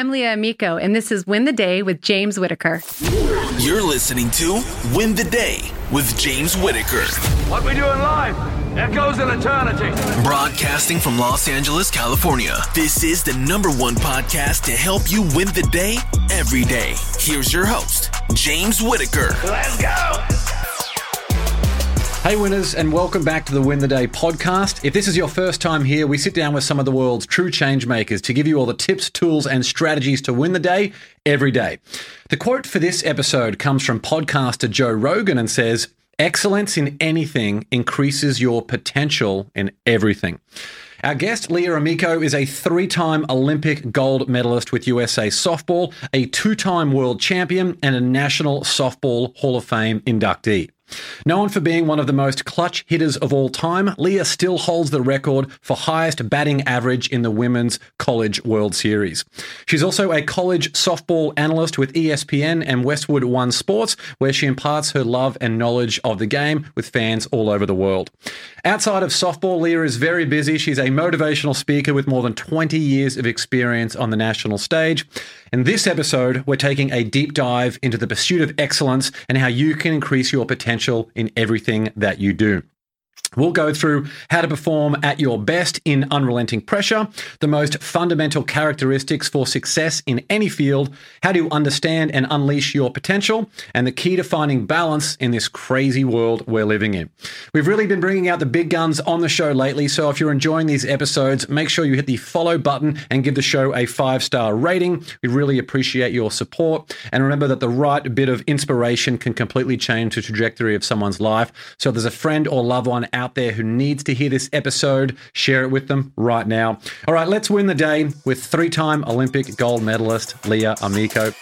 I'm Leah Amico, and this is Win the Day with James Whitaker. You're listening to Win the Day with James Whitaker. What we do in life echoes in eternity. Broadcasting from Los Angeles, California. This is the number one podcast to help you win the day every day. Here's your host, James Whitaker. Let's go. Hey, winners, and welcome back to the Win the Day podcast. If this is your first time here, we sit down with some of the world's true change makers to give you all the tips, tools, and strategies to win the day every day. The quote for this episode comes from podcaster Joe Rogan and says, Excellence in anything increases your potential in everything. Our guest, Leah Amico, is a three time Olympic gold medalist with USA Softball, a two time world champion, and a National Softball Hall of Fame inductee. Known for being one of the most clutch hitters of all time, Leah still holds the record for highest batting average in the Women's College World Series. She's also a college softball analyst with ESPN and Westwood One Sports, where she imparts her love and knowledge of the game with fans all over the world. Outside of softball, Leah is very busy. She's a motivational speaker with more than 20 years of experience on the national stage. In this episode, we're taking a deep dive into the pursuit of excellence and how you can increase your potential in everything that you do. We'll go through how to perform at your best in unrelenting pressure, the most fundamental characteristics for success in any field, how to understand and unleash your potential, and the key to finding balance in this crazy world we're living in. We've really been bringing out the big guns on the show lately, so if you're enjoying these episodes, make sure you hit the follow button and give the show a five star rating. We really appreciate your support. And remember that the right bit of inspiration can completely change the trajectory of someone's life. So if there's a friend or loved one out there who needs to hear this episode, share it with them right now. All right, let's win the day with three time Olympic gold medalist Leah Amico.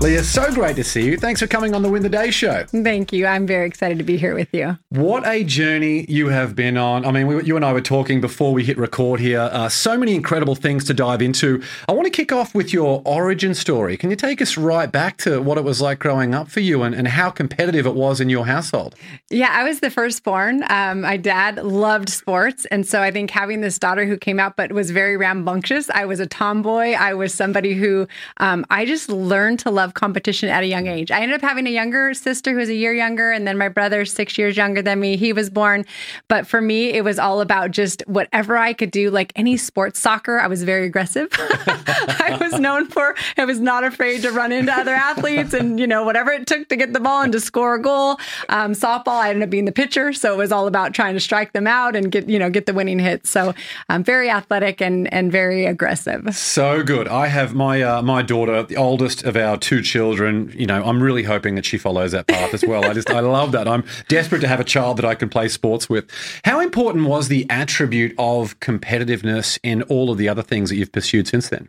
Leah, so great to see you. Thanks for coming on the Win the Day show. Thank you. I'm very excited to be here with you. What a journey you have been on. I mean, we, you and I were talking before we hit record here. Uh, so many incredible things to dive into. I want to kick off with your origin story. Can you take us right back to what it was like growing up for you and, and how competitive it was in your household? Yeah, I was the firstborn. Um, my dad loved sports. And so I think having this daughter who came out but was very rambunctious, I was a tomboy. I was somebody who um, I just learned to love competition at a young age. I ended up having a younger sister who was a year younger, and then my brother, six years younger than me, he was born. But for me, it was all about just whatever I could do, like any sports soccer. I was very aggressive. I was known for, I was not afraid to run into other athletes and, you know, whatever it took to get the ball and to score a goal. Um, softball, I ended up being the pitcher. So it was all about trying to strike them out and get, you know, get the winning hit. So I'm very athletic and, and very aggressive. So good. I have my uh, my daughter, the oldest of our two children. You know, I'm really hoping that she follows that path as well. I just I love that. I'm desperate to have a child that I can play sports with. How important was the attribute of competitiveness in all of the other things that you've pursued since then?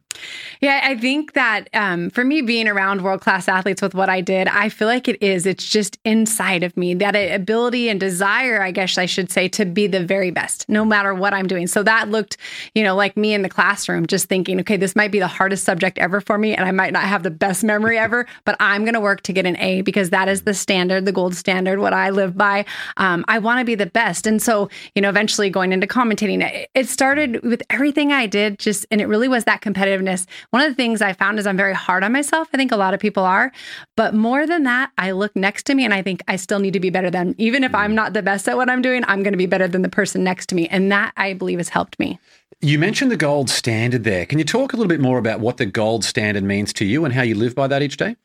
Yeah, I think that um, for me, being around world class athletes with what I did, I feel like it is. It's just inside of me that ability and desire, I guess I should say, to be the very best, no matter what I'm doing. So that looked, you know, like me in the classroom, just thinking, okay, this might be the hardest subject ever for me, and I might not have the best memory ever, but I'm going to work to get an A because that is the standard, the gold standard, what I live by. Um, I want to be the best. And so, you know, eventually going into commentating, it, started with everything I did, just, and it really was that competitiveness. One of the things I found is I'm very hard on myself. I think a lot of people are. But more than that, I look next to me and I think I still need to be better than, even if I'm not the best at what I'm doing, I'm going to be better than the person next to me. And that I believe has helped me. You mentioned the gold standard there. Can you talk a little bit more about what the gold standard means to you and how you live by that each day?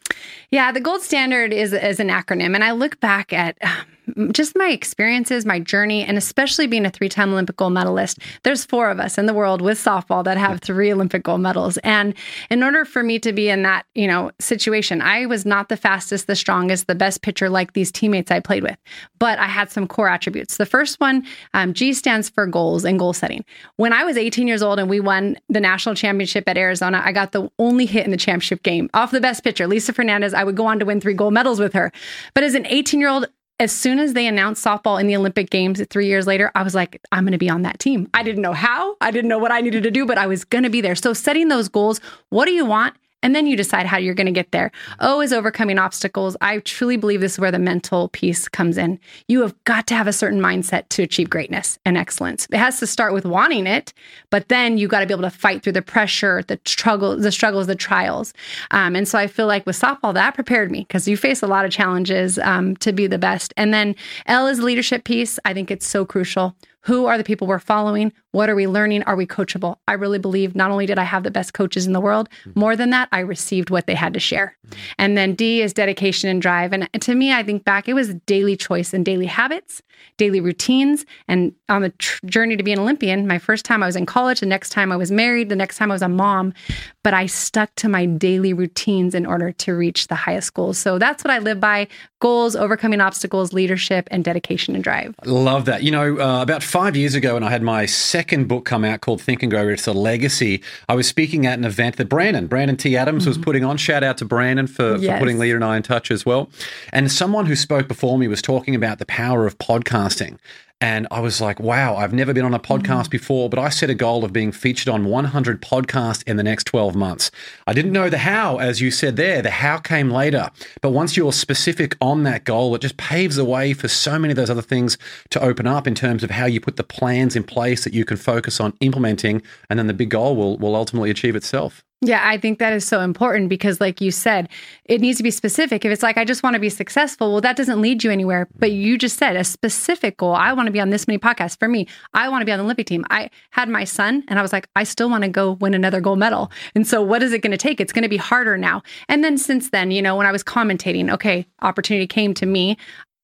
Yeah, the gold standard is, is an acronym. And I look back at um, just my experiences, my journey, and especially being a three time Olympic gold medalist. There's four of us in the world with softball that have three Olympic gold medals. And in order for me to be in that, you know, situation, I was not the fastest, the strongest, the best pitcher like these teammates I played with, but I had some core attributes. The first one, um, G stands for goals and goal setting. When I was 18 years old and we won the national championship at Arizona, I got the only hit in the championship game off the best pitcher, Lisa Fernandez. I would go on to win three gold medals with her. But as an 18 year old, as soon as they announced softball in the Olympic Games three years later, I was like, I'm going to be on that team. I didn't know how, I didn't know what I needed to do, but I was going to be there. So setting those goals, what do you want? And then you decide how you're going to get there. O is overcoming obstacles. I truly believe this is where the mental piece comes in. You have got to have a certain mindset to achieve greatness and excellence. It has to start with wanting it, but then you got to be able to fight through the pressure, the struggle, the struggles, the trials. Um, and so I feel like with softball, that prepared me because you face a lot of challenges um, to be the best. And then L is leadership piece. I think it's so crucial. Who are the people we're following? What are we learning? Are we coachable? I really believe not only did I have the best coaches in the world, mm-hmm. more than that, I received what they had to share. Mm-hmm. And then D is dedication and drive. And to me, I think back, it was daily choice and daily habits, daily routines. And on the tr- journey to be an Olympian, my first time I was in college, the next time I was married, the next time I was a mom, but I stuck to my daily routines in order to reach the highest goals. So that's what I live by goals, overcoming obstacles, leadership, and dedication and drive. Love that. You know, uh, about five years ago, when I had my second book come out called Think and Grow It's a Legacy, I was speaking at an event that Brandon, Brandon T. Adams, mm-hmm. was putting on. Shout out to Brandon for, yes. for putting Leah and I in touch as well. And someone who spoke before me was talking about the power of podcasting. And I was like, wow, I've never been on a podcast mm. before, but I set a goal of being featured on 100 podcasts in the next 12 months. I didn't know the how, as you said there. The how came later. But once you're specific on that goal, it just paves the way for so many of those other things to open up in terms of how you put the plans in place that you can focus on implementing. And then the big goal will, will ultimately achieve itself. Yeah, I think that is so important because, like you said, it needs to be specific. If it's like, I just want to be successful, well, that doesn't lead you anywhere. But you just said a specific goal. I want to be on this many podcasts. For me, I want to be on the Olympic team. I had my son and I was like, I still want to go win another gold medal. And so, what is it going to take? It's going to be harder now. And then, since then, you know, when I was commentating, okay, opportunity came to me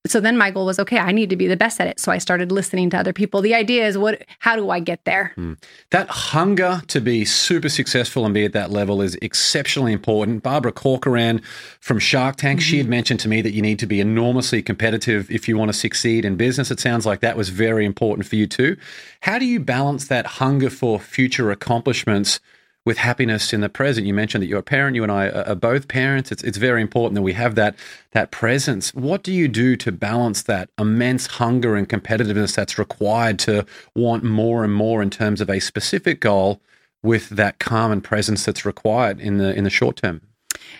so then my goal was okay i need to be the best at it so i started listening to other people the idea is what how do i get there mm. that hunger to be super successful and be at that level is exceptionally important barbara corcoran from shark tank mm-hmm. she had mm-hmm. mentioned to me that you need to be enormously competitive if you want to succeed in business it sounds like that was very important for you too how do you balance that hunger for future accomplishments with happiness in the present. You mentioned that you're a parent. You and I are both parents. It's it's very important that we have that that presence. What do you do to balance that immense hunger and competitiveness that's required to want more and more in terms of a specific goal with that calm and presence that's required in the in the short term?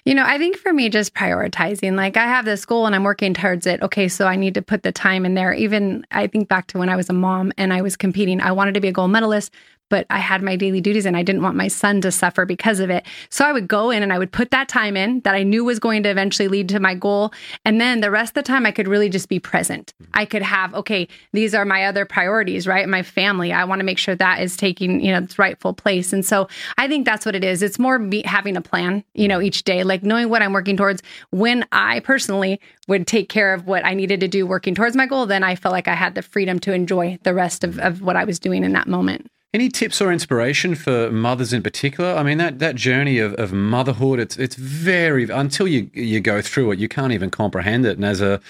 You know, I think for me, just prioritizing, like I have this goal and I'm working towards it. Okay, so I need to put the time in there. Even I think back to when I was a mom and I was competing, I wanted to be a gold medalist, but I had my daily duties and I didn't want my son to suffer because of it. So I would go in and I would put that time in that I knew was going to eventually lead to my goal. And then the rest of the time, I could really just be present. Mm-hmm. I could have, okay, these are my other priorities, right? My family. I want to make sure that is taking, you know, its rightful place. And so I think that's what it is. It's more be having a plan, you know, each day, like knowing what I'm working towards. When I personally would take care of what I needed to do working towards my goal, then I felt like I had the freedom to enjoy the rest of, mm-hmm. of what I was doing in that moment. Any tips or inspiration for mothers in particular? I mean, that, that journey of, of motherhood, it's it's very until you you go through it, you can't even comprehend it. And as a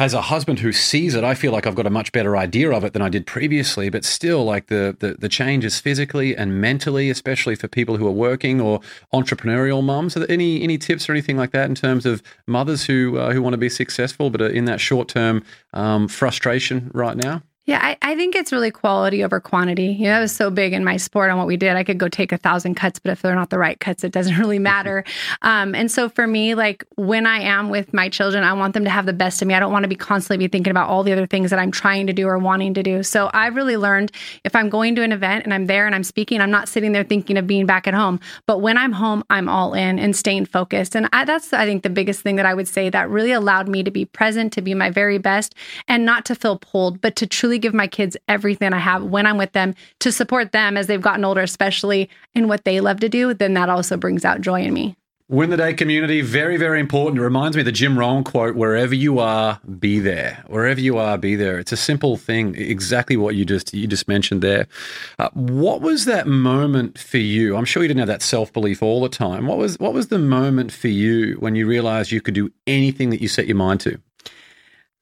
as a husband who sees it, I feel like I've got a much better idea of it than I did previously. But still, like the the, the changes physically and mentally, especially for people who are working or entrepreneurial mums. Are there any any tips or anything like that in terms of mothers who uh, who want to be successful but are in that short term um, frustration right now? Yeah, I, I, think it's really quality over quantity. You know, that was so big in my sport on what we did. I could go take a thousand cuts, but if they're not the right cuts, it doesn't really matter. Um, and so for me, like when I am with my children, I want them to have the best of me. I don't want to be constantly be thinking about all the other things that I'm trying to do or wanting to do. So I've really learned if I'm going to an event and I'm there and I'm speaking, I'm not sitting there thinking of being back at home. But when I'm home, I'm all in and staying focused. And I, that's, I think, the biggest thing that I would say that really allowed me to be present, to be my very best, and not to feel pulled, but to truly give my kids everything I have when I'm with them to support them as they've gotten older, especially in what they love to do, then that also brings out joy in me. Win the day community, very, very important. It reminds me of the Jim Rohn quote wherever you are, be there. Wherever you are, be there. It's a simple thing, exactly what you just you just mentioned there. Uh, what was that moment for you? I'm sure you didn't have that self belief all the time. What was what was the moment for you when you realized you could do anything that you set your mind to?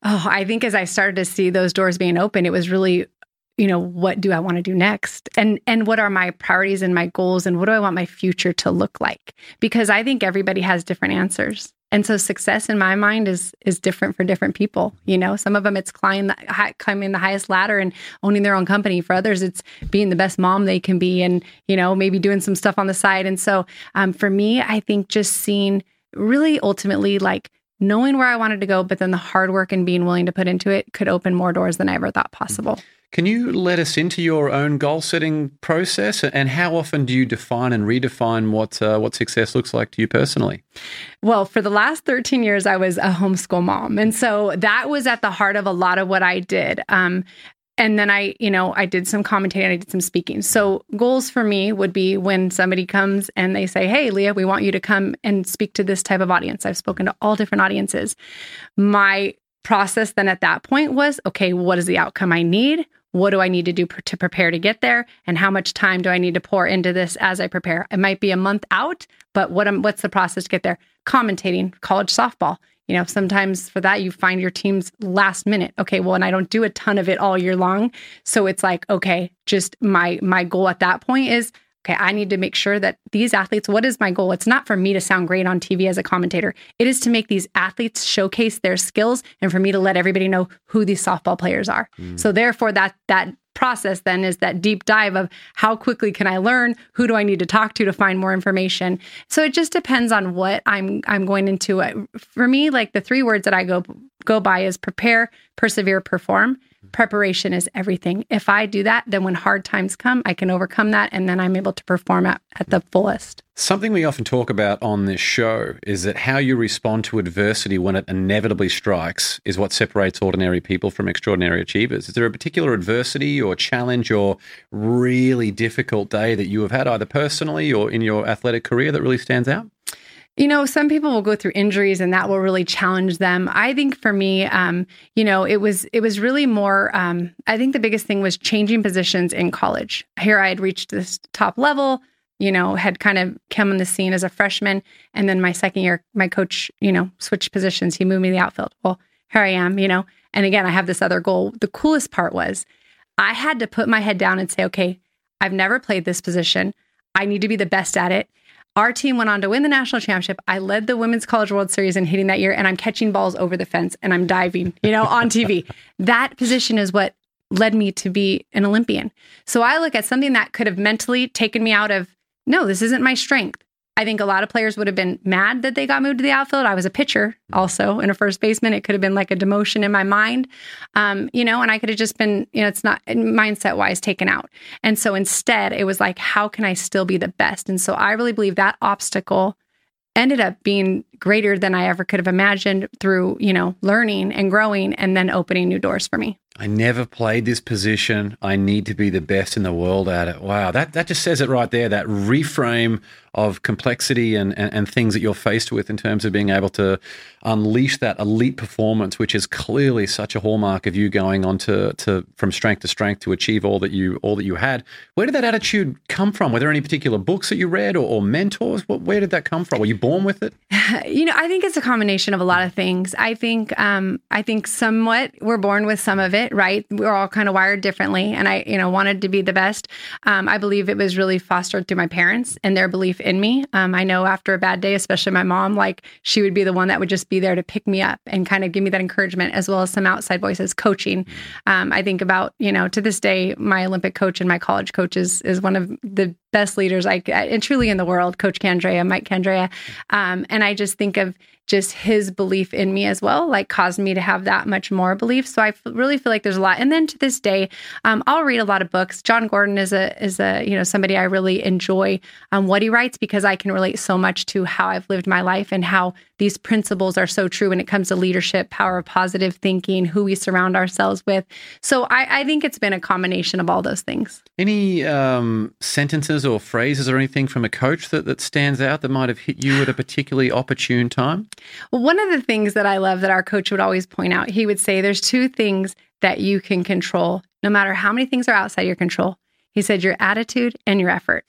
Oh, I think as I started to see those doors being open, it was really, you know, what do I want to do next? And and what are my priorities and my goals and what do I want my future to look like? Because I think everybody has different answers. And so success in my mind is is different for different people. You know, some of them it's climbing the, climbing the highest ladder and owning their own company. For others, it's being the best mom they can be, and you know, maybe doing some stuff on the side. And so, um, for me, I think just seeing really ultimately like knowing where I wanted to go, but then the hard work and being willing to put into it could open more doors than I ever thought possible. Can you let us into your own goal setting process, and how often do you define and redefine what uh, what success looks like to you personally? Well, for the last 13 years, I was a homeschool mom, and so that was at the heart of a lot of what I did. Um, and then I, you know, I did some commentating, I did some speaking. So goals for me would be when somebody comes and they say, "Hey, Leah, we want you to come and speak to this type of audience." I've spoken to all different audiences. My process then at that point was, okay, what is the outcome I need? What do I need to do to prepare to get there? And how much time do I need to pour into this as I prepare? It might be a month out, but what am, what's the process to get there? Commentating college softball. You know, sometimes for that you find your team's last minute. Okay, well, and I don't do a ton of it all year long, so it's like, okay, just my my goal at that point is okay, I need to make sure that these athletes, what is my goal? It's not for me to sound great on TV as a commentator. It is to make these athletes showcase their skills and for me to let everybody know who these softball players are. Mm. So therefore that that process then is that deep dive of how quickly can I learn? Who do I need to talk to to find more information? So it just depends on what I'm I'm going into. For me, like the three words that I go go by is prepare, persevere, perform preparation is everything. If I do that, then when hard times come, I can overcome that and then I'm able to perform at, at the fullest. Something we often talk about on this show is that how you respond to adversity when it inevitably strikes is what separates ordinary people from extraordinary achievers. Is there a particular adversity or challenge or really difficult day that you have had either personally or in your athletic career that really stands out? You know, some people will go through injuries and that will really challenge them. I think for me, um, you know, it was it was really more. Um, I think the biggest thing was changing positions in college. Here, I had reached this top level. You know, had kind of come on the scene as a freshman, and then my second year, my coach, you know, switched positions. He moved me to the outfield. Well, here I am. You know, and again, I have this other goal. The coolest part was, I had to put my head down and say, okay, I've never played this position. I need to be the best at it. Our team went on to win the national championship. I led the Women's College World Series in hitting that year, and I'm catching balls over the fence and I'm diving, you know, on TV. that position is what led me to be an Olympian. So I look at something that could have mentally taken me out of, no, this isn't my strength. I think a lot of players would have been mad that they got moved to the outfield. I was a pitcher also and a first baseman. It could have been like a demotion in my mind, um, you know, and I could have just been, you know, it's not mindset wise taken out. And so instead, it was like, how can I still be the best? And so I really believe that obstacle ended up being greater than I ever could have imagined through, you know, learning and growing and then opening new doors for me. I never played this position. I need to be the best in the world at it. Wow, that, that just says it right there. That reframe of complexity and, and, and, things that you're faced with in terms of being able to unleash that elite performance, which is clearly such a hallmark of you going on to, to from strength to strength to achieve all that you all that you had. Where did that attitude come from? Were there any particular books that you read or, or mentors? What, where did that come from? Were you born with it? You know, I think it's a combination of a lot of things. I think um, I think somewhat we're born with some of it, right? We're all kind of wired differently, and I, you know, wanted to be the best. Um, I believe it was really fostered through my parents and their belief in me. Um, I know after a bad day, especially my mom, like she would be the one that would just be there to pick me up and kind of give me that encouragement, as well as some outside voices coaching. Um, I think about, you know, to this day, my Olympic coach and my college coach is, is one of the best leaders I and truly in the world, Coach Candrea, Mike Candrea. Um, and I just think of just his belief in me as well, like caused me to have that much more belief. So I f- really feel like there's a lot. And then to this day, um, I'll read a lot of books. Jon Gordon is a is a you know somebody I really enjoy um, what he writes because I can relate so much to how I've lived my life and how these principles are so true when it comes to leadership, power of positive thinking, who we surround ourselves with. So I, I think it's been a combination of all those things. Any um, sentences or phrases or anything from a coach that, that stands out that might have hit you at a particularly opportune time? Well, one of the things that I love that our coach would always point out, he would say, there's two things that you can control, no matter how many things are outside your control. He said, your attitude and your effort.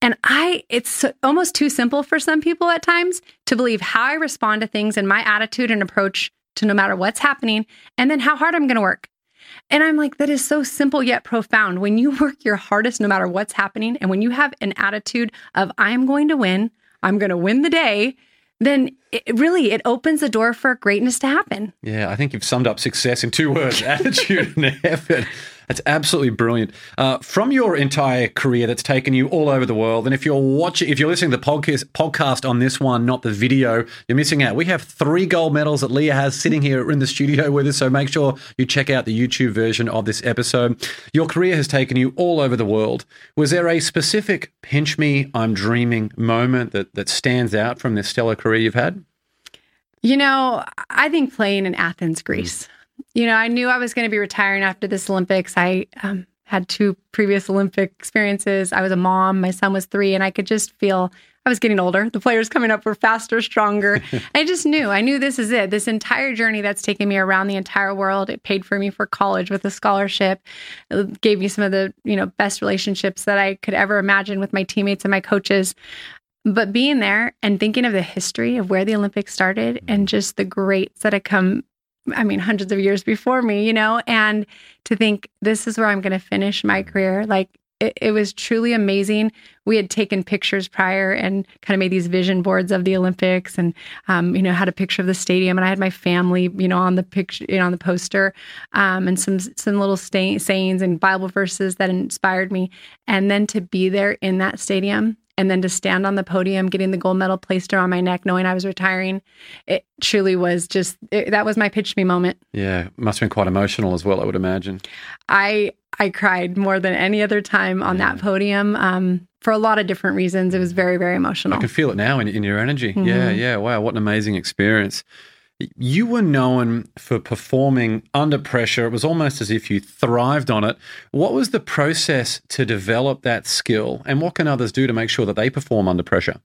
And I, it's almost too simple for some people at times to believe how I respond to things and my attitude and approach to no matter what's happening, and then how hard I'm going to work. And I'm like, that is so simple yet profound. When you work your hardest, no matter what's happening, and when you have an attitude of, I'm going to win, I'm going to win the day, then it really it opens the door for greatness to happen. Yeah, I think you've summed up success in two words: attitude and effort. That's absolutely brilliant. Uh, from your entire career, that's taken you all over the world. And if you're watching, if you're listening to the podcast podcast on this one, not the video, you're missing out. We have three gold medals that Leah has sitting here in the studio with us. So make sure you check out the YouTube version of this episode. Your career has taken you all over the world. Was there a specific pinch me, I'm dreaming moment that that stands out from this stellar career you've had? You know, I think playing in Athens, Greece. You know, I knew I was going to be retiring after this Olympics. I um, had two previous Olympic experiences. I was a mom. My son was three, and I could just feel I was getting older. The players coming up were faster, stronger. I just knew. I knew this is it. This entire journey that's taken me around the entire world. It paid for me for college with a scholarship. It gave me some of the you know best relationships that I could ever imagine with my teammates and my coaches. But being there and thinking of the history of where the Olympics started and just the greats that had come I mean, hundreds of years before me, you know, and to think this is where I'm going to finish my career. Like it, it, was truly amazing. We had taken pictures prior and kind of made these vision boards of the Olympics and, um, you know, had a picture of the stadium and I had my family, you know, on the picture, you know, on the poster um, and some, some little sayings and Bible verses that inspired me. And then to be there in that stadium and then to stand on the podium getting the gold medal placed around my neck knowing i was retiring it truly was just it, that was my pitch me moment. Yeah must have been quite emotional as well i would imagine. I i cried more than any other time on yeah. that podium um, for a lot of different reasons. It was very very emotional. I can feel it now in, in your energy. Mm-hmm. yeah yeah wow what an amazing experience you were known for performing under pressure. It was almost as if you thrived on it. What was the process to develop that skill, and what can others do to make sure that they perform under pressure?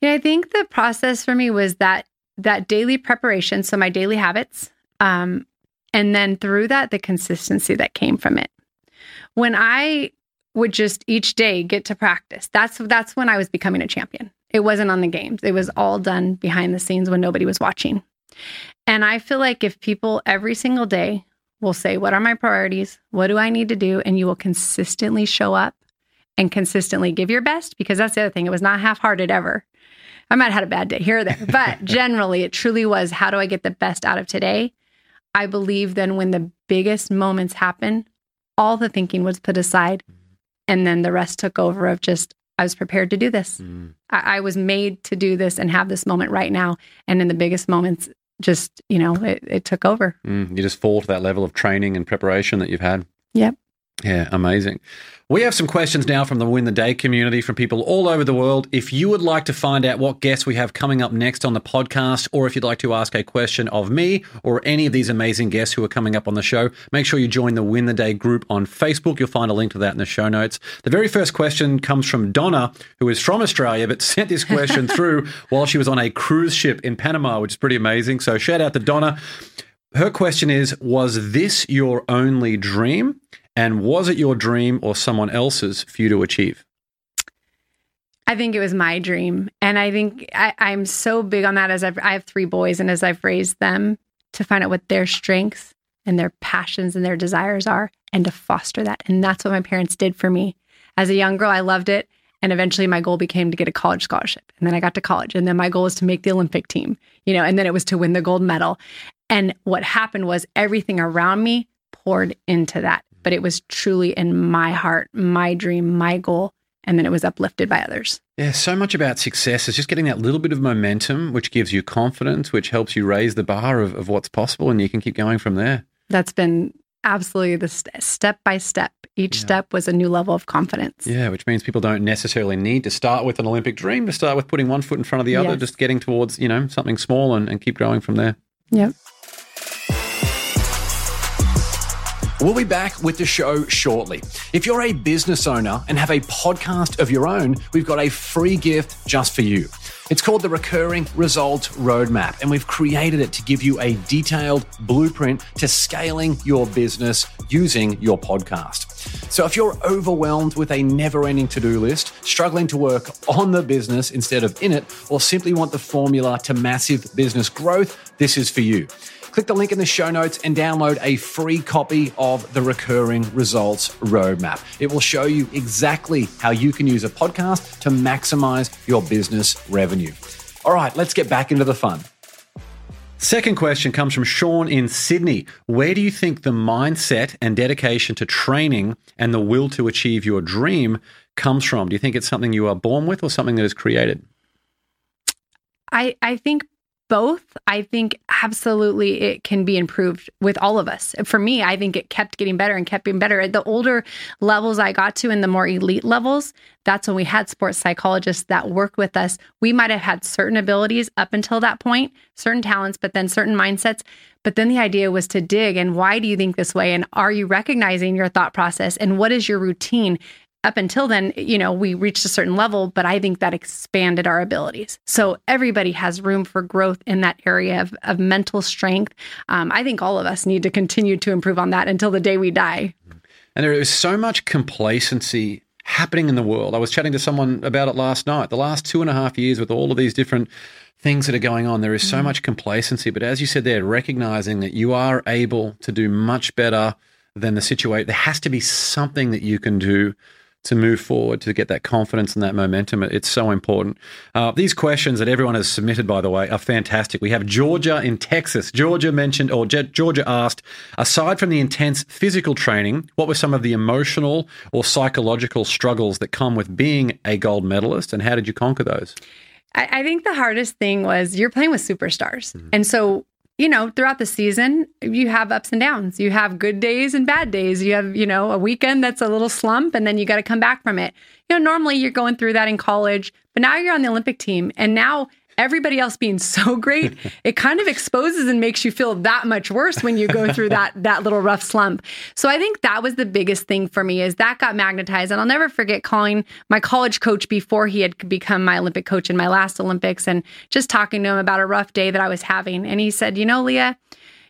Yeah, I think the process for me was that that daily preparation, so my daily habits, um, and then through that, the consistency that came from it. When I would just each day get to practice, that's that's when I was becoming a champion. It wasn't on the games. It was all done behind the scenes when nobody was watching. And I feel like if people every single day will say, What are my priorities? What do I need to do? And you will consistently show up and consistently give your best, because that's the other thing. It was not half hearted ever. I might have had a bad day here or there, but generally it truly was how do I get the best out of today? I believe then when the biggest moments happen, all the thinking was put aside. And then the rest took over of just, I was prepared to do this. Mm. I, I, was made to do this and have this moment right now. And in the biggest moments, just you know it, it took over. Mm, you just fall to that level of training and preparation that you've had. Yep yeah amazing we have some questions now from the Win the Day community from people all over the world. If you would like to find out what guests we have coming up next on the podcast, or if you'd like to ask a question of me or any of these amazing guests who are coming up on the show, make sure you join the Win the Day group on Facebook. You'll find a link to that in the show notes. The very first question comes from Donna, who is from Australia, but sent this question through while she was on a cruise ship in Panama, which is pretty amazing. So shout out to Donna. Her question is Was this your only dream? And was it your dream or someone else's for you to achieve? I think it was my dream. And I think I, am so big on that as I've, I have three boys and as I've raised them to find out what their strengths and their passions and their desires are and to foster that. And that's what my parents did for me. As a young girl, I loved it. And eventually my goal became to get a college scholarship. And then I got to college. And then my goal was to make the Olympic team, you know, and then it was to win the gold medal. And what happened was everything around me poured into that but it was truly in my heart, my dream, my goal. And then it was uplifted by others. Yeah, so much about success is just getting that little bit of momentum, which gives you confidence, which helps you raise the bar of, of what's possible, and you can keep going from there. That's been absolutely the st- step by step. Each yeah. step was a new level of confidence. Yeah, which means people don't necessarily need to start with an Olympic dream, to start with putting one foot in front of the other, yes. just getting towards, you know, something small and, and keep growing from there. Yep. We'll be back with the show shortly. If you're a business owner and have a podcast of your own, we've got a free gift just for you. It's called the Recurring Results Roadmap, and we've created it to give you a detailed blueprint to scaling your business using your podcast. So, if you're overwhelmed with a never ending to do list, struggling to work on the business instead of in it, or simply want the formula to massive business growth, this is for you. Click the link in the show notes and download a free copy of the Recurring Results Roadmap. It will show you exactly how you can use a podcast to maximize your business revenue. All right, let's get back into the fun. Second question comes from Sean in Sydney. Where do you think the mindset and dedication to training and the will to achieve your dream comes from? Do you think it's something you are born with or something that is created? I, I think both. I think absolutely it can be improved with all of us. For me, I think it kept getting better and kept getting better. At The older levels I got to and the more elite levels, that's when we had sports psychologists that worked with us. We might have had certain abilities up until that point, certain talents, but then certain mindsets. But then the idea was to dig and why do you think this way? And are you recognizing your thought process? And what is your routine? Up until then, you know, we reached a certain level, but I think that expanded our abilities. So everybody has room for growth in that area of, of mental strength. Um, I think all of us need to continue to improve on that until the day we die. And there is so much complacency happening in the world. I was chatting to someone about it last night. The last two and a half years with all of these different things that are going on, there is so mm. much complacency. But as you said there, recognizing that you are able to do much better than the situation, there has to be something that you can do to move forward, to get that confidence and that momentum. It's so important. Uh, these questions that everyone has submitted, by the way, are fantastic. We have Georgia in Texas. Georgia mentioned, or Georgia asked, aside from the intense physical training, what were some of the emotional or psychological struggles that come with being a gold medalist, and how did you conquer those? I, think the hardest thing was you're playing with superstars. Mm-hmm. And so you know, throughout the season, you have ups and downs. You have good days and bad days. You have, you know, a weekend that's a little slump and then you got to come back from it. You know, normally you're going through that in college, but now you're on the Olympic team and now everybody else being so great, it kind of exposes and makes you feel that much worse when you go through that that little rough slump. So I think that was the biggest thing for me is that got magnetized. And I'll never forget calling my college coach before he had become my Olympic coach in my last Olympics and just talking to him about a rough day that I was having. And he said, "You know, Leah,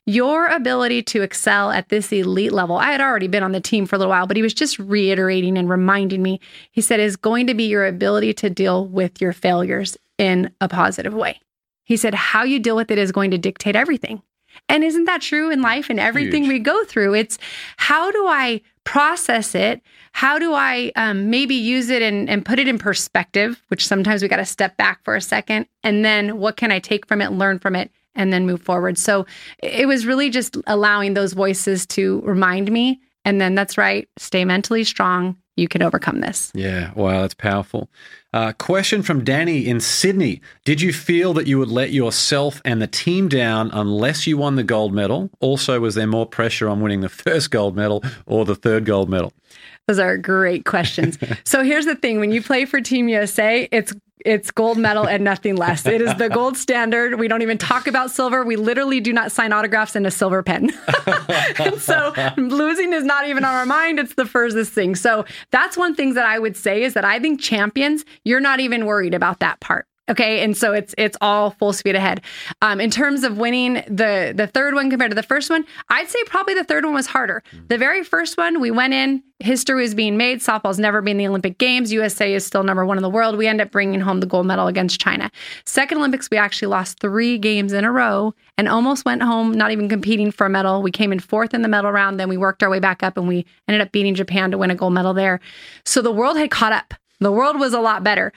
your ability to excel at this elite level, I had already been on the team for a little while, but he was just reiterating and reminding me. He said, is going to be your ability to deal with your failures in a positive way. He said, How you deal with it is going to dictate everything. And isn't that true in life and everything Huge. we go through? It's how do I process it? How do I um, maybe use it and, and put it in perspective, which sometimes we got to step back for a second. And then what can I take from it, learn from it, and then move forward? So it was really just allowing those voices to remind me. And then that's right, stay mentally strong, you can overcome this. Yeah, wow, that's powerful. Uh, question from Danny in Sydney Did you feel that you would let yourself and the team down unless you won the gold medal? Also, was there more pressure on winning the first gold medal or the third gold medal? Those are great questions. so here's the thing when you play for Team USA, it's it's gold medal and nothing less. It is the gold standard. We don't even talk about silver. We literally do not sign autographs in a silver pen. and so losing is not even on our mind. It's the furthest thing. So that's one thing that I would say is that I think champions, you're not even worried about that part. Okay, and so it's it's all full speed ahead. Um, in terms of winning the the third one compared to the first one, I'd say probably the third one was harder. Mm. The very first one, we went in, history was being made. Softball's never been in the Olympic Games. USA is still number one in the world. We end up bringing home the gold medal against China. Second Olympics, we actually lost three games in a row and almost went home, not even competing for a medal. We came in fourth in the medal round. Then we worked our way back up and we ended up beating Japan to win a gold medal there. So the world had caught up. The world was a lot better.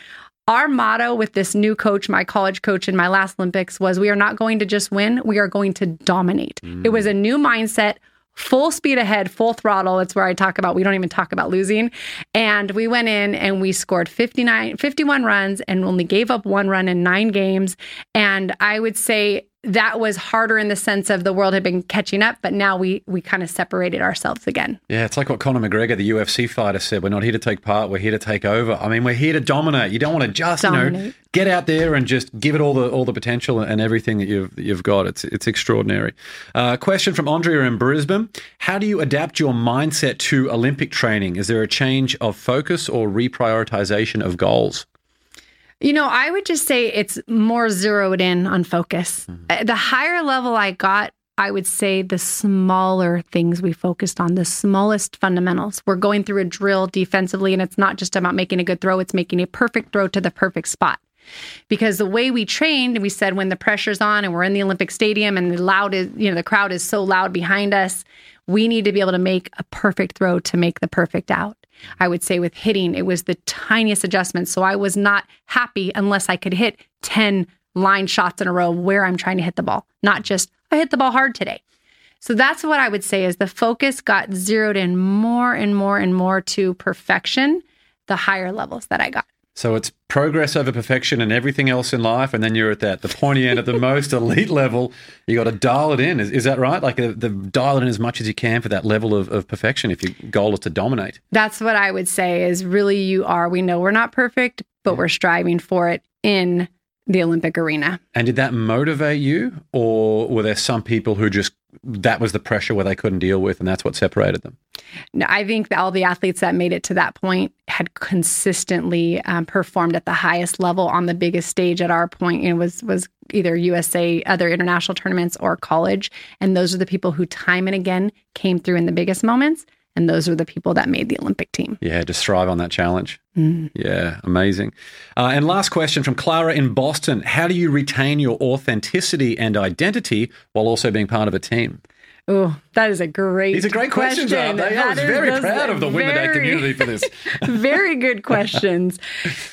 Our motto with this new coach, my college coach in my last Olympics, was we are not going to just win, we are going to dominate. Mm. It was a new mindset, full speed ahead, full throttle. That's where I talk about we don't even talk about losing. And we went in and we scored 59 51 runs and only gave up one run in 9 games. And I would say that was harder in the sense of the world had been catching up, but now we we kind of separated ourselves again. Yeah, it's like what Conor McGregor, the UFC fighter, said: "We're not here to take part; we're here to take over." I mean, we're here to dominate. You don't want to just dominate. you know get out there and just give it all the all the potential and everything that you've you've got. It's it's extraordinary. Uh, question from Andrea in Brisbane: How do you adapt your mindset to Olympic training? Is there a change of focus or reprioritization of goals? You know, I would just say it's more zeroed in on focus. Mm-hmm. The higher level I got, I would say the smaller things we focused on, the smallest fundamentals. We're going through a drill defensively, and it's not just about making a good throw, it's making a perfect throw to the perfect spot. Because the way we trained, we said when the pressure's on and we're in the Olympic Stadium and the loud is, you know, the crowd is so loud behind us, we need to be able to make a perfect throw to make the perfect out. I would say with hitting, it was the tiniest adjustments. So I was not happy unless I could hit 10 line shots in a row where I'm trying to hit the ball, not just I hit the ball hard today. So that's what I would say is the focus got zeroed in more and more and more to perfection, the higher levels that I got. So it's progress over perfection and everything else in life, and then you're at that the pointy end at the most elite level. You got to dial it in. Is, is that right? Like the, the dial it in as much as you can for that level of, of perfection. If your goal is to dominate, That's what I would say is really you are. We know we're not perfect, but we're striving for it in the Olympic arena. and did that motivate you, or were there some people who just that was the pressure where they couldn't deal with, and that's what separated them? No, I think that all the athletes that made it to that point had consistently um, performed at the highest level on the biggest stage at our point. It was was either USA, other international tournaments, or college, and those are the people who time and again came through in the biggest moments, and those are the people that made the Olympic team. Yeah, just thrive on that challenge. Yeah, amazing. Uh, and last question from Clara in Boston: How do you retain your authenticity and identity while also being part of a team? Oh, that is a great. These are great questions, aren't they? I was very proud of the Day very- community for this. Very good questions.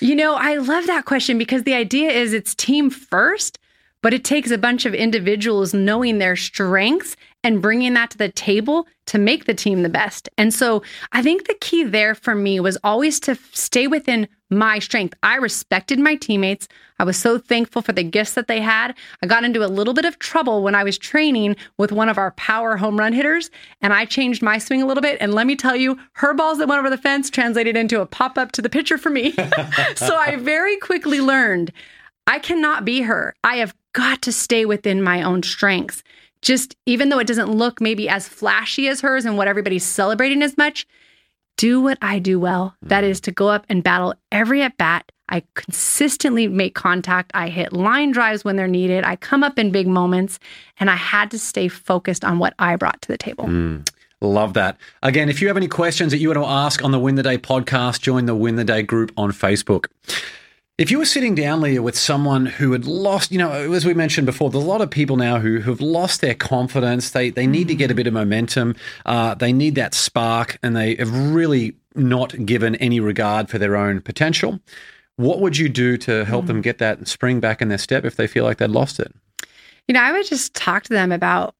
you know, I love that question because the idea is it's team first, but it takes a bunch of individuals knowing their strengths and bringing that to the table to make the team the best. And so I think the key there for me was always to stay within my strength. I respected my teammates. I was so thankful for the gifts that they had. I got into a little bit of trouble when I was training with one of our power home run hitters, and I changed my swing a little bit. And let me tell you, her balls that went over the fence translated into a pop up to the pitcher for me. so I very quickly learned I cannot be her. I have got to stay within my own strengths. Just even though it doesn't look maybe as flashy as hers and what everybody's celebrating as much, do what I do well. That mm. is to go up and battle every at bat. I consistently make contact. I hit line drives when they're needed. I come up in big moments, and I had to stay focused on what I brought to the table. Love that. Again, if you have any questions that you want to ask on the Win the Day podcast, join the Win the Day group on Facebook. If you were sitting down, Leah, with someone who had lost, you know, as we mentioned before, there's a lot of people now who have lost their confidence. They they need to get a bit of momentum. Uh, they need that spark, and they have really not given any regard for their own potential. What would you do to help them mm. get that spring back in their step if they feel like they'd lost it? You know, I would just talk to them about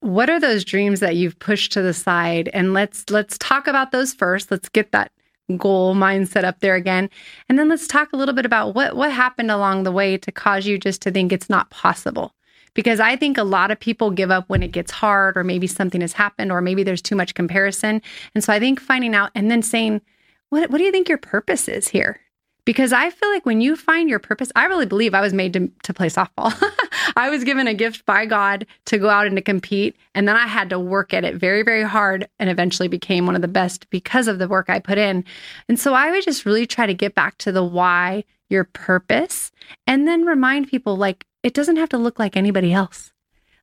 what are those dreams that you've pushed to the side and let's let's talk about those first. Let's get that goal mindset up there again. And then let's talk a little bit about what what happened along the way to cause you just to think it's not possible. Because I think a lot of people give up when it gets hard or maybe something has happened or maybe there's too much comparison. And so I think finding out and then saying, what what do you think your purpose is here? Because I feel like when you find your purpose, I really believe I was made to, to play softball. I was given a gift by God to go out and to compete. And then I had to work at it very, very hard and eventually became one of the best because of the work I put in. And so I would just really try to get back to the why, your purpose, and then remind people like it doesn't have to look like anybody else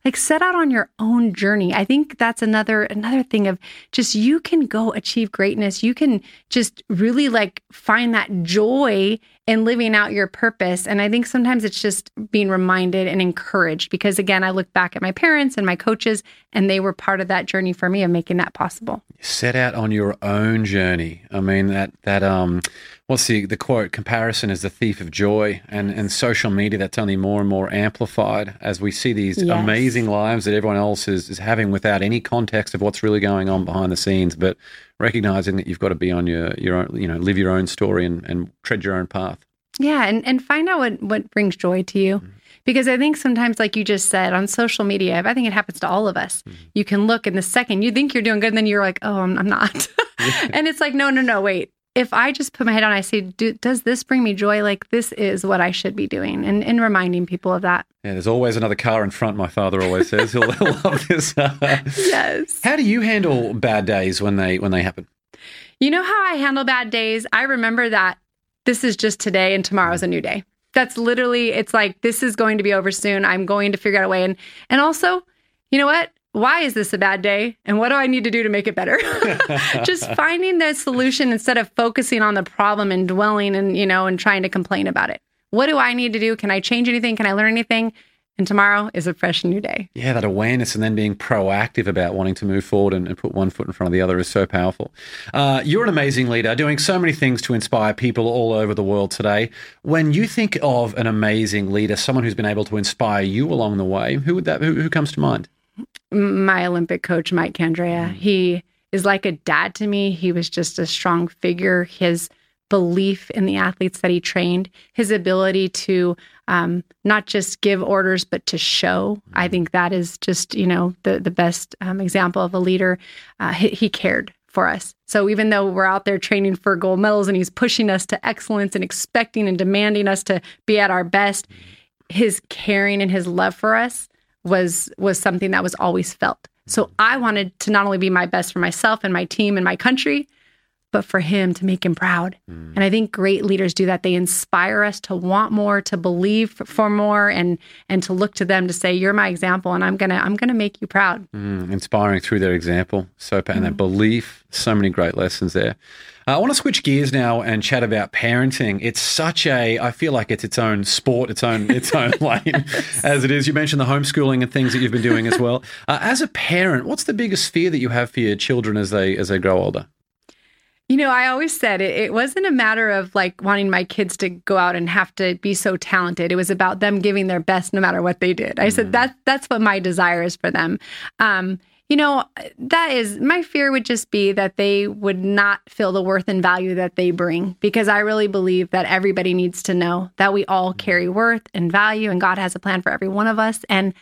like set out on your own journey. I think that's another another thing of just you can go achieve greatness. You can just really like find that joy in living out your purpose. And i think sometimes it's just being reminded and encouraged because again i look back at my parents and my coaches and they were part of that journey for me of making that possible. Set out on your own journey. I mean that that um what's the the quote comparison is the thief of joy and and social media that's only more and more amplified as we see these Yes. amazing lives that everyone else is is having without any context of what's really going on behind the scenes but recognizing that you've got to be on your your own you know live your own story and and tread your own path. Yeah, and and find out what what brings joy to you. Mm-hmm. Because I think sometimes, like you just said, on social media, I think it happens to all of us. Mm-hmm. You can look in the second you think you're doing good, and then you're like, "Oh, I'm, I'm not," and it's like, "No, no, no, wait." If I just put my head on, I say, Do, "Does this bring me joy?" Like this is what I should be doing, and and reminding people of that. Yeah, there's always another car in front. My father always says he'll, he'll love this. Uh, yes. How do you handle bad days when they when they happen? You know how I handle bad days? I remember that this is just today and tomorrow's a mm. new day. That's literally it's like this is going to be over soon. I'm going to figure out a way and and also, you know what? Why is this a bad day? And what do I need to do to make it better? just finding the solution instead of focusing on the problem and dwelling and, you know, and trying to complain about it. What do I need to do? Can I change anything? Can I learn anything? and tomorrow is a fresh new day. Yeah, that awareness and then being proactive about wanting to move forward and, and put one foot in front of the other is so powerful. Uh, you're an amazing leader, doing so many things to inspire people all over the world today. When you think of an amazing leader, someone who's been able to inspire you along the way, who would that? Who, who comes to mind? My Olympic coach, Mike Candrea. Mm. He is like a dad to me. He was just a strong figure. His belief in the athletes that he trained, his ability to um, not just give orders, but to show. I think that is just, you know, the, the best um, example of a leader. Uh, he, he cared for us. So even though we're out there training for gold medals and he's pushing us to excellence and expecting and demanding us to be at our best, his caring and his love for us was was something that was always felt. So I wanted to not only be my best for myself and my team and my country, but for him to make him proud. Mm. And I think great leaders do that. They inspire us to want more, to believe for more and and to look to them to say you're my example and I'm going to I'm going to make you proud. Mm, inspiring through their example. So and mm. that belief, so many great lessons there. Uh, I want to switch gears now and chat about parenting. It's such a I feel like it's its own sport, its own its own lane as it is. You mentioned the homeschooling and things that you've been doing as well. Uh, as a parent, what's the biggest fear that you have for your children as they as they grow older? You know, I always said it, it wasn't a matter of like wanting my kids to go out and have to be so talented. It was about them giving their best no matter what they did. I mm. said that that's what my desire is for them. Um, you know, that is my fear would just be that they would not feel the worth and value that they bring because I really believe that everybody needs to know that we all carry worth and value and God has a plan for every one of us and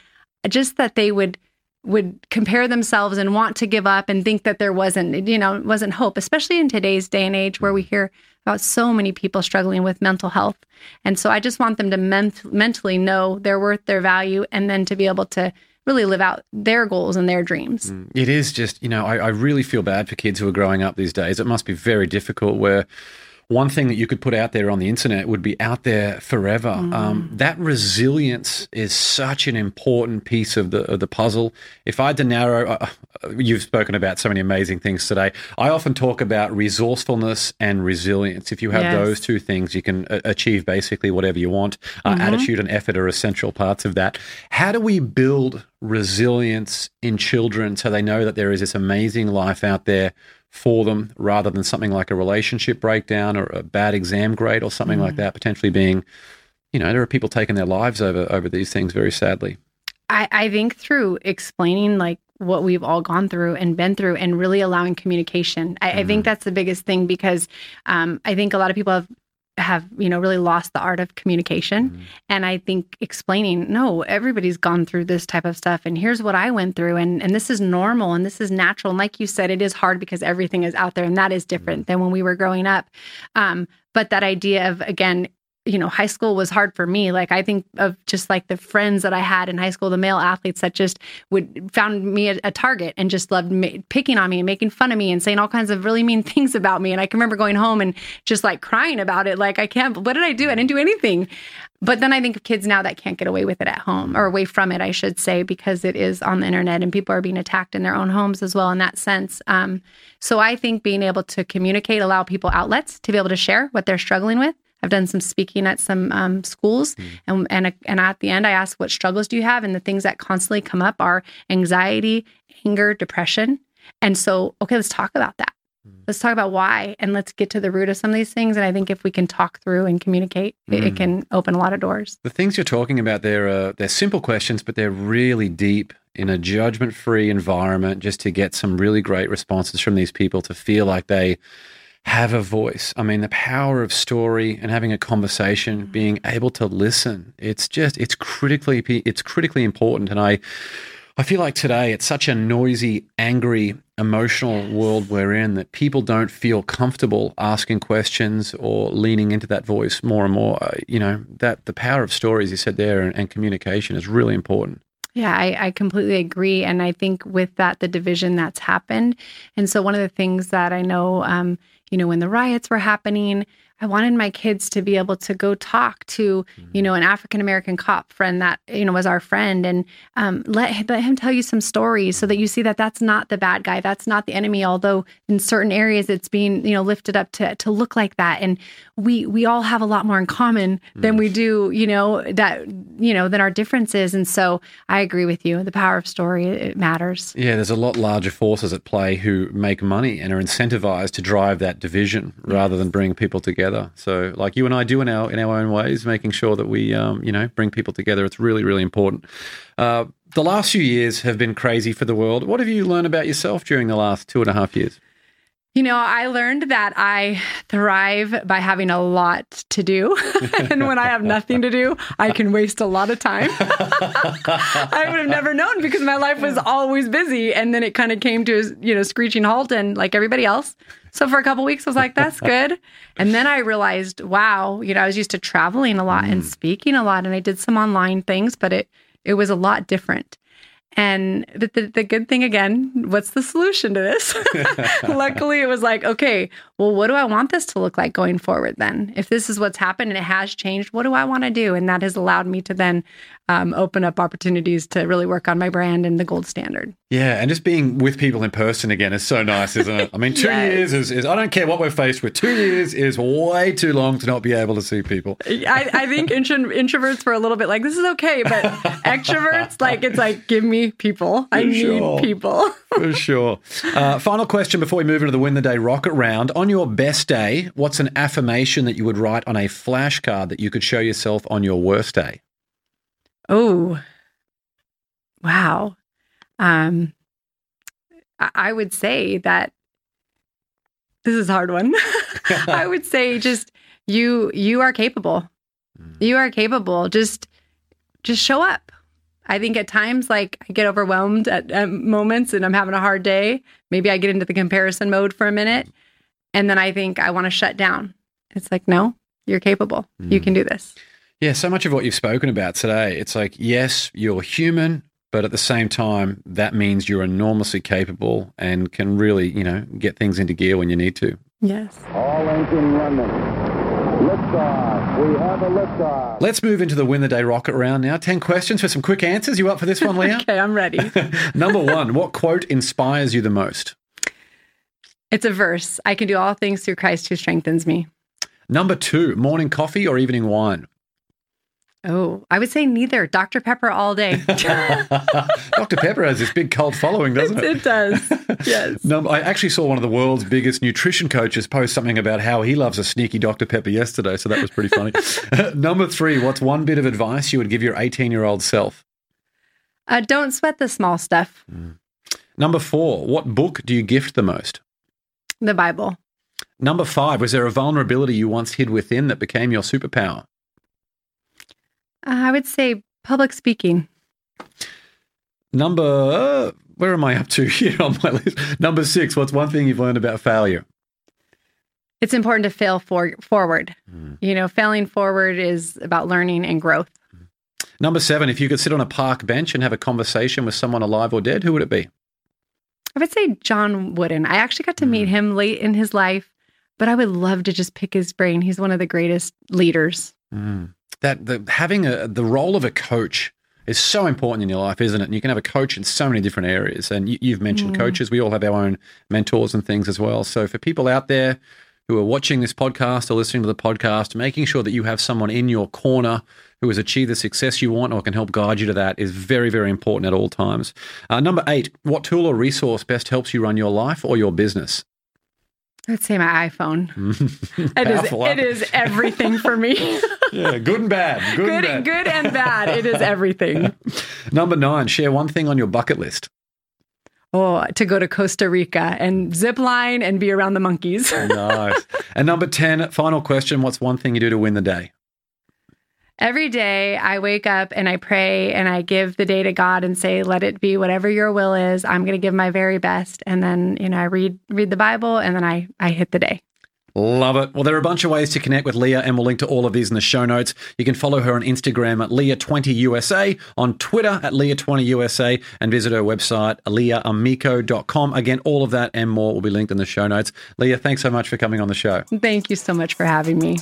just that they would would compare themselves and want to give up and think that there wasn't you know wasn't hope especially in today's day and age where we hear about so many people struggling with mental health. And so i just want them to ment- mentally know their worth their value and then to be able to really live out their goals and their dreams. Mm, it is just you know I, I really feel bad for kids who are growing up these days. It must be very difficult where one thing that you could put out there on the internet would be out there forever. Mm. Um, that resilience is such an important piece of the of the puzzle. If I had to narrow, uh, uh, you've spoken about so many amazing things today. I often talk about resourcefulness and resilience. If you have yes. those two things, you can uh, achieve basically whatever you want. Uh, mm-hmm. Attitude and effort are essential parts of that. How do we build resilience in children so they know that there is this amazing life out there? For them rather than something like a relationship breakdown or a bad exam grade or something mm. like that potentially being you know there are people taking their lives over over these things very sadly I, I think through explaining like what we've all gone through and been through and really allowing communication i, mm. I think mm-hmm. that's the biggest thing because um, i think a lot of people have have you know really lost the art of communication mm-hmm. and i think explaining no everybody's gone through this type of stuff and here's what i went through and and this is normal and this is natural and like you said it is hard because everything is out there and that is different mm-hmm. than when we were growing up um, but that idea of again you know, high school was hard for me. Like I think of just like the friends that I had in high school, the male athletes that just would found me a, a target and just loved ma- picking on me and making fun of me and saying all kinds of really mean things about me. And I can remember going home and just like crying about it. Like I can't. What did I do? I didn't do anything. But then I think of kids now that can't get away with it at home or away from it, I should say, because it is on the internet and people are being attacked in their own homes as well in that sense. Um, so I think being able to communicate, allow people outlets to be able to share what they're struggling with I've done some speaking at some um, schools, mm. and and and at the end, I ask, "What struggles do you have?" And the things that constantly come up are anxiety, anger, depression. And so, okay, let's talk about that. Mm. Let's talk about why, and let's get to the root of some of these things. And I think if we can talk through and communicate, mm. it, hmm. can open a lot of doors. The things you're talking about there are they're simple questions, but they're really deep in a judgment-free environment. Just to get some really great responses from these people to feel like they have a voice. I mean, the power of story and having a conversation, mm-hmm. being able to listen. It's just it's critically it's critically important and I I feel like today it's such a noisy, angry, emotional yes. world we're in that people don't feel comfortable asking questions or leaning into that voice more and more. Uh, you know, that the power of stories you said there and, and communication is really important. Yeah, I, I, completely agree. And I think with that, the division that's happened. And so, one of the things that I know, um, you know, when the riots were happening, I wanted my kids to be able to go talk to, you know, an African American cop friend that you know was our friend, and um, let let him tell you some stories so that you see that that's not the bad guy, that's not the enemy. Although in certain areas it's being you know lifted up to to look like that, and we we all have a lot more in common than we do, you know, that you know than our differences. And so I agree with you. The power of story it matters. Yeah, there's a lot larger forces at play who make money and are incentivized to drive that division rather than bring people together. So, like you and I do in our in our own ways, making sure that we, um, you know, bring people together. It's really, really important. Uh, the last few years have been crazy for the world. What have you learned about yourself during the last two and a half years? You know, I learned that I thrive by having a lot to do. and when I have nothing to do, I can waste a lot of time. I would have never known because my life was always busy. And then it kind of came to a you know, screeching halt and like everybody else. So for a couple weeks, I was like, that's good. And then I realized, wow, you know, I was used to traveling a lot and mm. speaking a lot. And I did some online things, but it it was a lot different. And the, the, the good thing again, what's the solution to this? Luckily, it was like, okay, well, what do I want this to look like going forward then? If this is what's happened and it has changed, what do I want to do? And that has allowed me to then um, open up opportunities to really work on my brand and the gold standard. Yeah, and just being with people in person again is so nice, isn't it? I mean, two Yes. years is, is, I don't care what we're faced with, two years is way too long to not be able to see people. I, I think intro, introverts were a little bit like, this is okay. But extroverts, like, it's like, give me people. I need sure. people. For sure. Uh, final question before we move into the Win the Day rocket round. On your best day, what's an affirmation that you would write on a flashcard that you could show yourself on your worst day? Oh, wow. Um, I, would say that this is a hard one. I would say just you you are capable. You are capable. Just just show up. I think at times like I get overwhelmed at, at moments and I'm having a hard day. Maybe I get into the comparison mode for a minute and then I think I want to shut down. It's like no, you're capable. You can do this. Yeah, so much of what you've spoken about today, it's like, yes, you're human, but at the same time, that means you're enormously capable and can really, you know, get things into gear when you need to. Yes. All engine running. Liftoff. We have a liftoff. Let's move into the Win the Day rocket round now. 10 questions for some quick answers. You up for this one, Leah? Okay, I'm ready. Number one, what quote inspires you the most? It's a verse. I can do all things through Christ who strengthens me. Number two, morning coffee or evening wine? Oh, I would say neither. Dr. Pepper all day. Dr. Pepper has this big cult following, doesn't it? it does. Yes. Number, I actually saw one of the world's biggest nutrition coaches post something about how he loves a sneaky Dr. Pepper yesterday, so that was pretty funny. Number three, what's one bit of advice you would give your 18 year old self? Uh, don't sweat the small stuff. Number four, what book do you gift the most? The Bible. Number five, was there a vulnerability you once hid within that became your superpower? Uh, I would say public speaking. Number, uh, where am I up to here on my list? Number six, what's one thing you've learned about failure? It's important to fail for, forward. You know, failing forward is about learning and growth. Number seven, if you could sit on a park bench and have a conversation with someone alive or dead, who would it be? I would say John Wooden. I actually got to meet him late in his life, but I would love to just pick his brain. He's one of the greatest leaders. That the having a the role of a coach is so important in your life, isn't it? And you can have a coach in so many different areas. And you, you've mentioned coaches. We all have our own mentors and things as well. So for people out there who are watching this podcast or listening to the podcast, making sure that you have someone in your corner who has achieved the success you want or can help guide you to that is very, very important at all times. Uh, number eight, what tool or resource best helps you run your life or your business? I would say my iPhone. it, is, it is everything for me. Yeah, good and bad. Good, and good bad. good and bad. It is everything. Number nine, share one thing on your bucket list. Oh, to go to Costa Rica and zip line and be around the monkeys. Oh, nice. and number 10, final question What's one thing you do to win the day? Every day I wake up and I pray and I give the day to God and say, let it be whatever your will is. I'm going to give my very best. And then, you know, I read, read the Bible and then I, I hit the day. Love it. Well, there are a bunch of ways to connect with Leah, and we'll link to all of these in the show notes. You can follow her on Instagram at Leah20USA, on Twitter at Leah20USA, and visit her website, leahamico.com. Again, all of that and more will be linked in the show notes. Leah, thanks so much for coming on the show. Thank you so much for having me.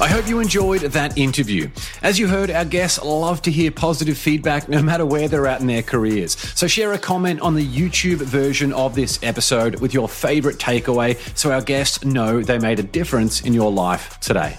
I hope you enjoyed that interview. As you heard, our guests love to hear positive feedback no matter where they're at in their careers. So share a comment on the YouTube version of this episode with your favorite takeaway so our guests know they made a difference in your life today.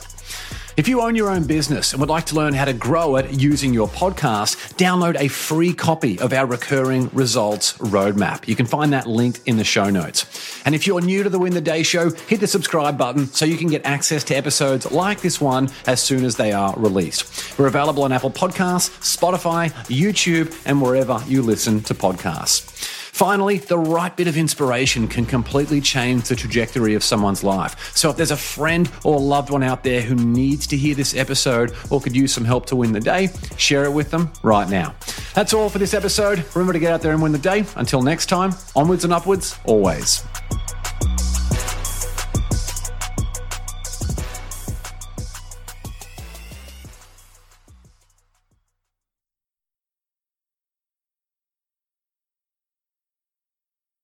If you own your own business and would like to learn how to grow it using your podcast, download a free copy of our recurring results roadmap. You can find that linked in the show notes. And if you're new to the Win the Day show, hit the subscribe button so you can get access to episodes like this one as soon as they are released. We're available on Apple Podcasts, Spotify, YouTube, and wherever you listen to podcasts. Finally, the right bit of inspiration can completely change the trajectory of someone's life. So if there's a friend or loved one out there who needs to hear this episode or could use some help to win the day, share it with them right now. That's all for this episode. Remember to get out there and win the day. Until next time, onwards and upwards, always.